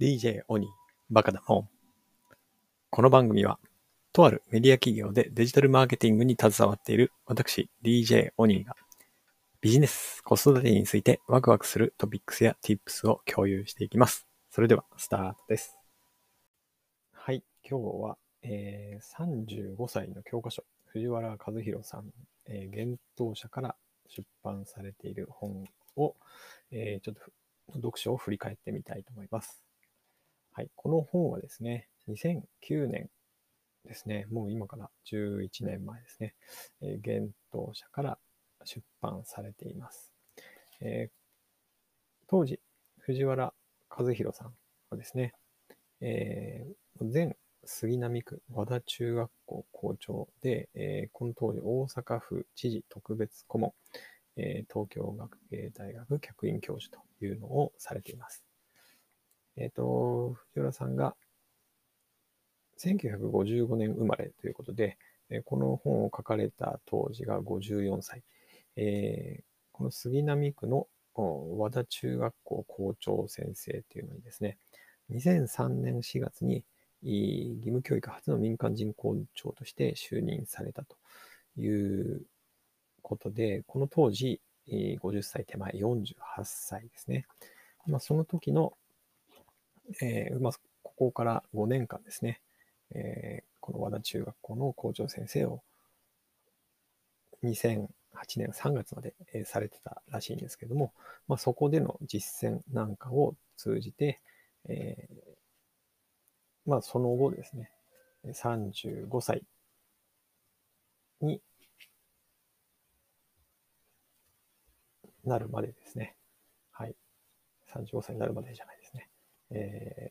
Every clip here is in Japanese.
DJ オニ、バカだもん。この番組は、とあるメディア企業でデジタルマーケティングに携わっている私、DJ オニが、ビジネス、子育てについてワクワクするトピックスや tips を共有していきます。それでは、スタートです。はい、今日は、えー、35歳の教科書、藤原和弘さん、えー、幻冬社から出版されている本を、えー、ちょっと読書を振り返ってみたいと思います。はい、この本はですね、2009年ですね、もう今から11年前ですね、えー、幻冬社から出版されています。えー、当時、藤原和弘さんはですね、えー、前杉並区和田中学校校長で、えー、この当時大阪府知事特別顧問、えー、東京学芸大学客員教授というのをされています。えっ、ー、と、藤原さんが1955年生まれということで、えこの本を書かれた当時が54歳。えー、この杉並区の和田中学校校長先生というのにですね、2003年4月に義務教育初の民間人校長として就任されたということで、この当時、50歳手前、48歳ですね。まあ、その時の、えーまあ、ここから5年間ですね、えー、この和田中学校の校長先生を2008年3月まで、えー、されてたらしいんですけども、まあ、そこでの実践なんかを通じて、えー、まあ、その後ですね、35歳になるまでですね。はい。35歳になるまでじゃないですね。え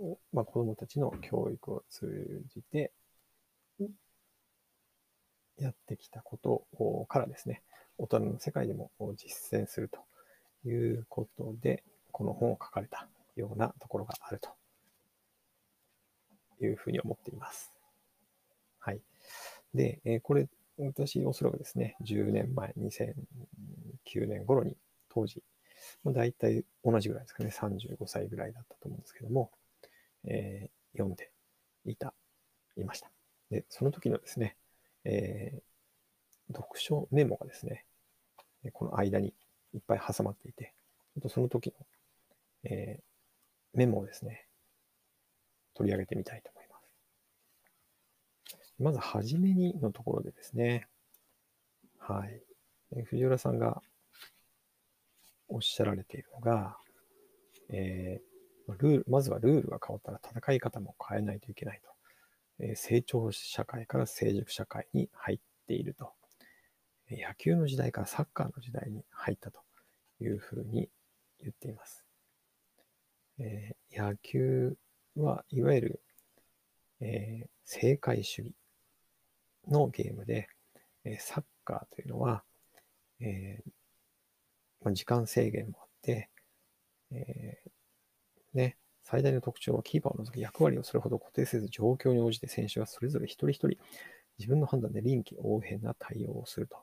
ー、まあ、子供たちの教育を通じて、やってきたことからですね、大人の世界でも実践するということで、この本を書かれたようなところがあるというふうに思っています。はい。で、え、これ、私、おそらくですね、10年前、2009年頃に、当時、まあ、大体同じぐらいですかね、35歳ぐらいだったと思うんですけども、えー、読んでいた、いました。で、その時のですね、えー、読書メモがですね、この間にいっぱい挟まっていて、ちょっとその時の、えー、メモをですね、取り上げてみたいと思います。まず、はじめにのところでですね、はい。藤原さんがおっしゃられているのが、えー、ルール、まずはルールが変わったら戦い方も変えないといけないと。えー、成長社会から成熟社会に入っていると。野球の時代からサッカーの時代に入ったというふうに言っています。えー、野球はいわゆる、えー、正解主義のゲームで、えー、サッカーというのは、えーまあ、時間制限もあって、えー、ね、最大の特徴はキーパーを除く役割をそれほど固定せず状況に応じて選手がそれぞれ一人一人自分の判断で臨機応変な対応をすると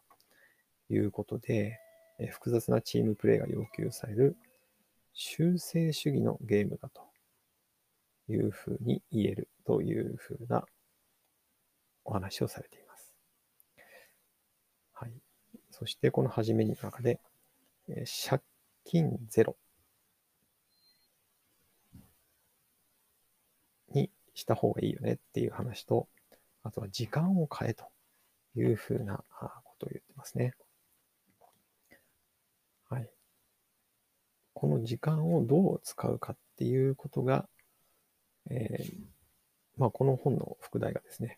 いうことで、え、複雑なチームプレーが要求される修正主義のゲームだというふうに言えるというふうなお話をされています。はい。そしてこの初めに中で、えー、借金ゼロにした方がいいよねっていう話と、あとは時間を変えというふうなことを言ってますね。はい。この時間をどう使うかっていうことが、えー、まあ、この本の副題がですね、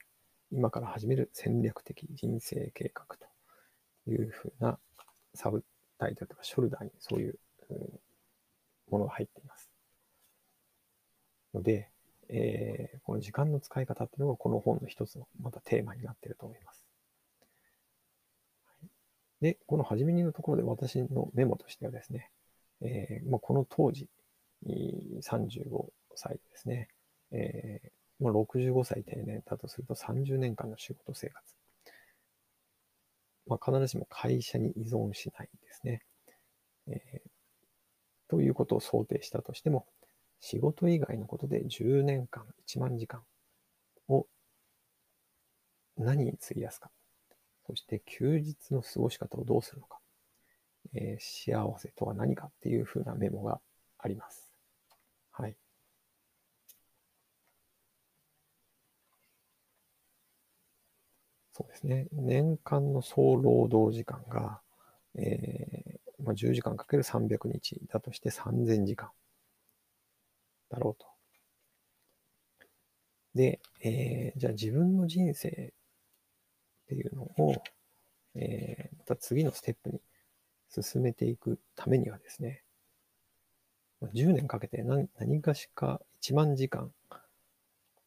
今から始める戦略的人生計画というふうなサブタイトルとかショルダーにそういううんものが入っています。ので、えー、この時間の使い方っていうのがこの本の一つのまたテーマになっていると思います。で、この初めにのところで私のメモとしてはですね、えーまあ、この当時、35歳ですね、えー、まあ、65歳定年だとすると30年間の仕事生活。まあ、必ずしも会社に依存しないんですね。えー、ということを想定したとしても、仕事以外のことで10年間1万時間を何に費やすか。そして休日の過ごし方をどうするのか。えー、幸せとは何かっていうふうなメモがあります。はい。そうですね。年間の総労働時間が、えーまあ、10時間かける300日だとして3000時間だろうと。で、えー、じゃあ自分の人生っていうのを、えー、また次のステップに進めていくためにはですね、10年かけて何何かしか1万時間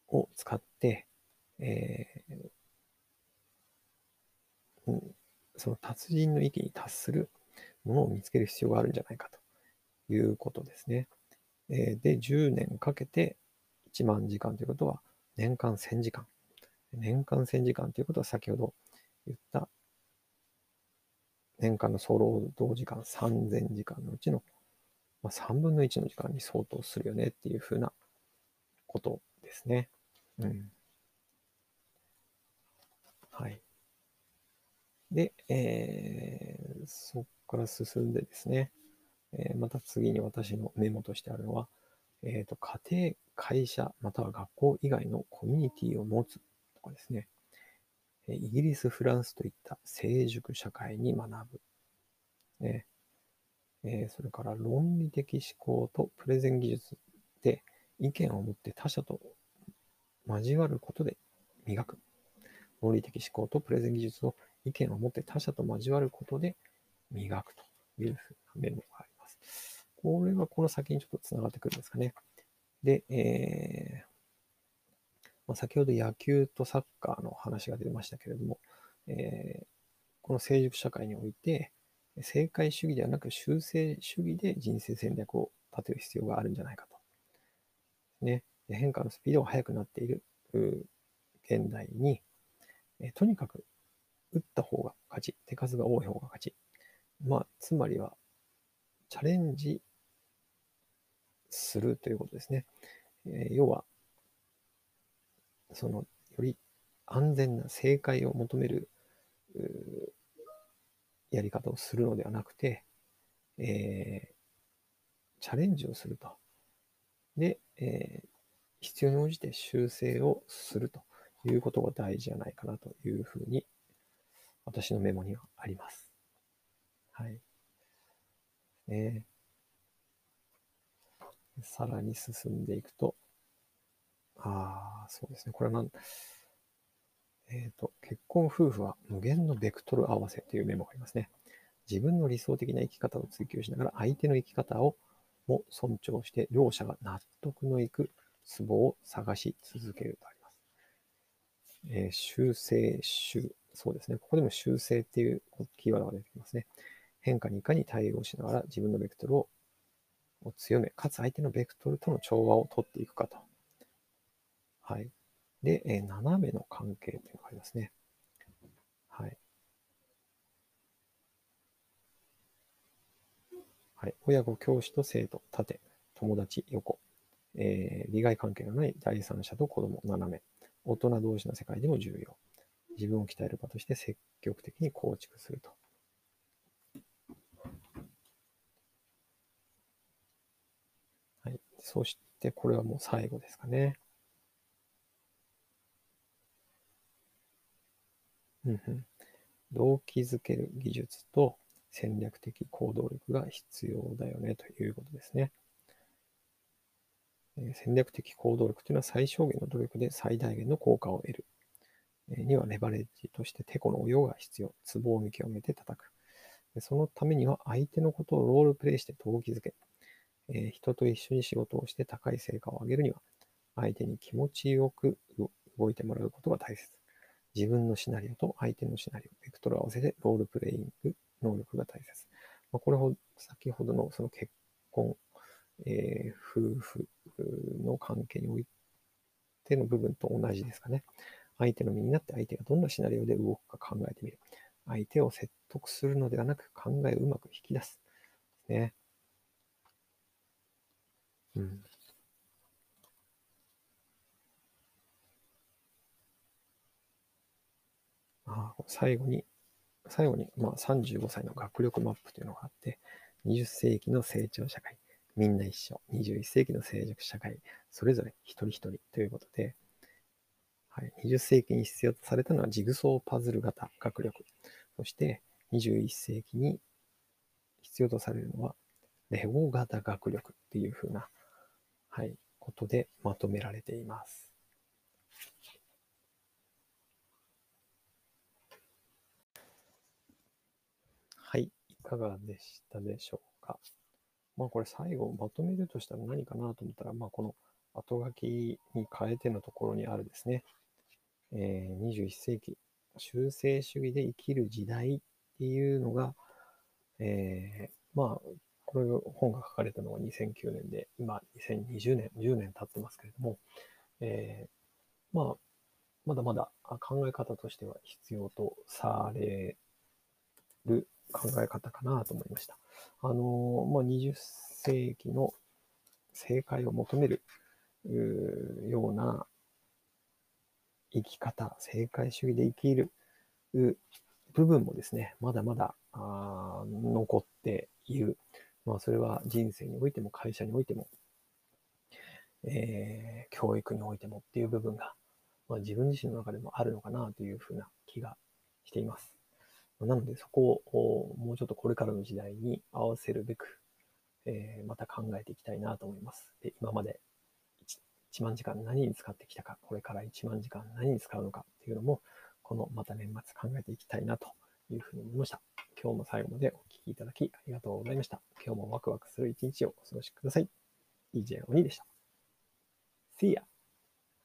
を使って、えー、その達人の域に達するものを見つける必要があるんじゃないかということですね。え、で、10年かけて1万時間ということは年間1000時間。年間1000時間ということは先ほど言った年間の総労働時間3000時間のうちの、ま、3分の1の時間に相当するよねっていうふうなことですね。うん。はい。で、えー、そこから進んでですね、えー、また次に私のメモとしてあるのは、えっ、ー、と、家庭、会社、または学校以外のコミュニティを持つとかですね、イギリス、フランスといった成熟社会に学ぶ。ねえー、それから論理的思考とプレゼン技術で意見を持って他者と交わることで磨く。論理的思考とプレゼン技術を意見を持って他者と交わることで磨くというふうなメモがあります。これがこの先にちょっとつながってくるんですかね。で、えーまあ、先ほど野球とサッカーの話が出ましたけれども、えー、この成熟社会において、正解主義ではなく修正主義で人生戦略を立てる必要があるんじゃないかと。ね、変化のスピードが速くなっている現代に、えとにかく打った方が勝ち、手数が多い方が勝ち。まあ、つまりは、チャレンジするということですね。えー、要は、その、より安全な正解を求めるやり方をするのではなくて、えー、チャレンジをすると。で、えー、必要に応じて修正をするということが大事じゃないかなというふうに、私のメモにはあります。はい。ね、さらに進んでいくと、ああ、そうですね。これは何、えっ、ー、と、結婚夫婦は無限のベクトル合わせというメモがありますね。自分の理想的な生き方を追求しながら相手の生き方をも尊重して両者が納得のいくツボを探し続けるとあります。えー、修正、修、そうですね。ここでも修正っていうキーワードが出てきますね。変化にいかに対応しながら自分のベクトルを強め、かつ相手のベクトルとの調和をとっていくかと。はい。で、えー、斜めの関係というのがありますね。はい。はい。親子、教師と生徒、縦、友達、横。えー、利害関係のない第三者と子供、斜め。大人同士の世界でも重要。自分を鍛える場として積極的に構築すると。はい。そして、これはもう最後ですかね。うんうん、動機づける技術と戦略的行動力が必要だよねということですね。戦略的行動力というのは最小限の努力で最大限の効果を得る。にはレバレッジとしてテコの応用が必要。ツボを見極めて叩く。そのためには相手のことをロールプレイして動機づけ、え人と一緒に仕事をして高い成果を上げるには、相手に気持ちよく動いてもらうことが大切。自分のシナリオと相手のシナリオ、ベクトル合わせてロールプレイング能力が大切。まあ、これほ、先ほどのその結婚、えー、夫婦の関係においての部分と同じですかね。相手の身になって相手がどんなシナリオで動くか考えてみる。相手を説得するのではなく考えをうまく引き出す。ね。うん。あ最後に、最後に、まあ、35歳の学力マップというのがあって、20世紀の成長社会、みんな一緒、21世紀の成熟社会、それぞれ一人一人ということで、はい、20世紀に必要とされたのはジグソーパズル型学力。そして21世紀に必要とされるのはレゴ型学力っていうふうな、はい、ことでまとめられています。はい、いかがでしたでしょうか？まあこれ最後まとめるとしたら何かなと思ったら、まあこの後書きに変えてのところにあるですね、えー、21世紀、修正主義で生きる時代っていうのが、えー、まあ、これ本が書かれたのが2009年で、今2020年、10年経ってますけれども、えー、まあ、まだまだ考え方としては必要とされる考え方かなと思いました。あの、まあ、20世紀の正解を求めるような生き方、正解主義で生きる部分もですね、まだまだ残っている。まあ、それは人生においても会社においても、えー、教育においてもっていう部分が、まあ、自分自身の中でもあるのかなというふうな気がしています。なのでそこをもうちょっとこれからの時代に合わせるべく、えー、また考えていきたいなと思います。で今まで1万時間何に使ってきたか、これから1万時間何に使うのかっていうのも、このまた年末考えていきたいなというふうに思いました。今日も最後までお聴きいただきありがとうございました。今日もワクワクする一日をお過ごしください。DJ 鬼でした。See ya!